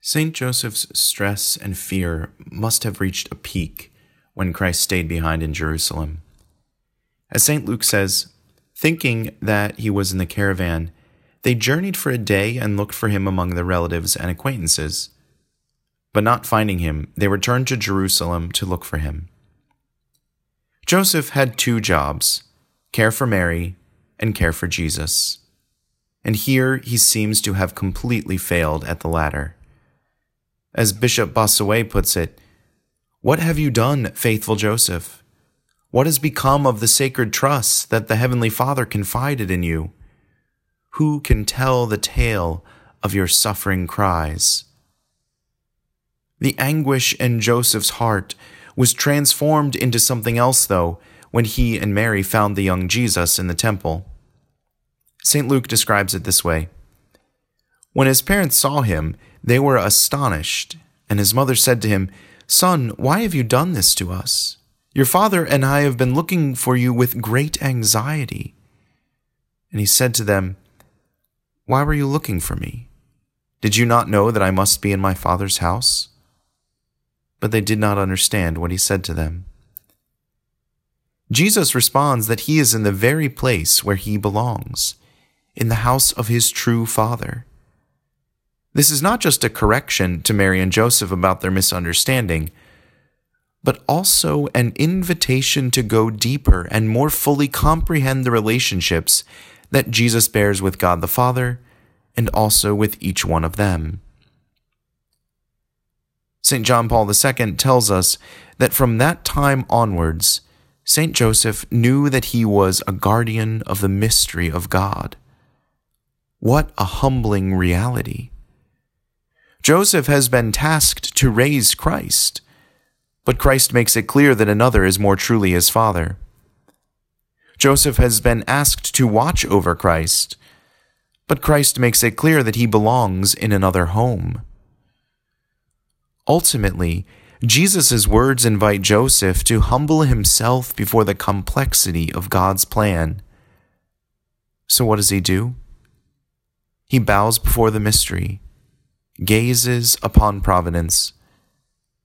St. Joseph's stress and fear must have reached a peak when Christ stayed behind in Jerusalem. As St. Luke says, thinking that he was in the caravan, they journeyed for a day and looked for him among their relatives and acquaintances. But not finding him, they returned to Jerusalem to look for him. Joseph had two jobs care for Mary and care for Jesus. And here he seems to have completely failed at the latter. As Bishop Bossuet puts it, What have you done, faithful Joseph? What has become of the sacred trust that the Heavenly Father confided in you? Who can tell the tale of your suffering cries? The anguish in Joseph's heart was transformed into something else, though, when he and Mary found the young Jesus in the temple. St. Luke describes it this way When his parents saw him, they were astonished, and his mother said to him, Son, why have you done this to us? Your father and I have been looking for you with great anxiety. And he said to them, Why were you looking for me? Did you not know that I must be in my father's house? But they did not understand what he said to them. Jesus responds that he is in the very place where he belongs, in the house of his true Father. This is not just a correction to Mary and Joseph about their misunderstanding, but also an invitation to go deeper and more fully comprehend the relationships that Jesus bears with God the Father and also with each one of them. St. John Paul II tells us that from that time onwards, St. Joseph knew that he was a guardian of the mystery of God. What a humbling reality! Joseph has been tasked to raise Christ, but Christ makes it clear that another is more truly his father. Joseph has been asked to watch over Christ, but Christ makes it clear that he belongs in another home. Ultimately, Jesus' words invite Joseph to humble himself before the complexity of God's plan. So, what does he do? He bows before the mystery, gazes upon providence,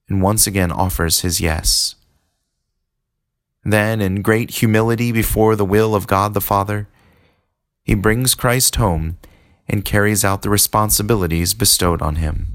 and once again offers his yes. Then, in great humility before the will of God the Father, he brings Christ home and carries out the responsibilities bestowed on him.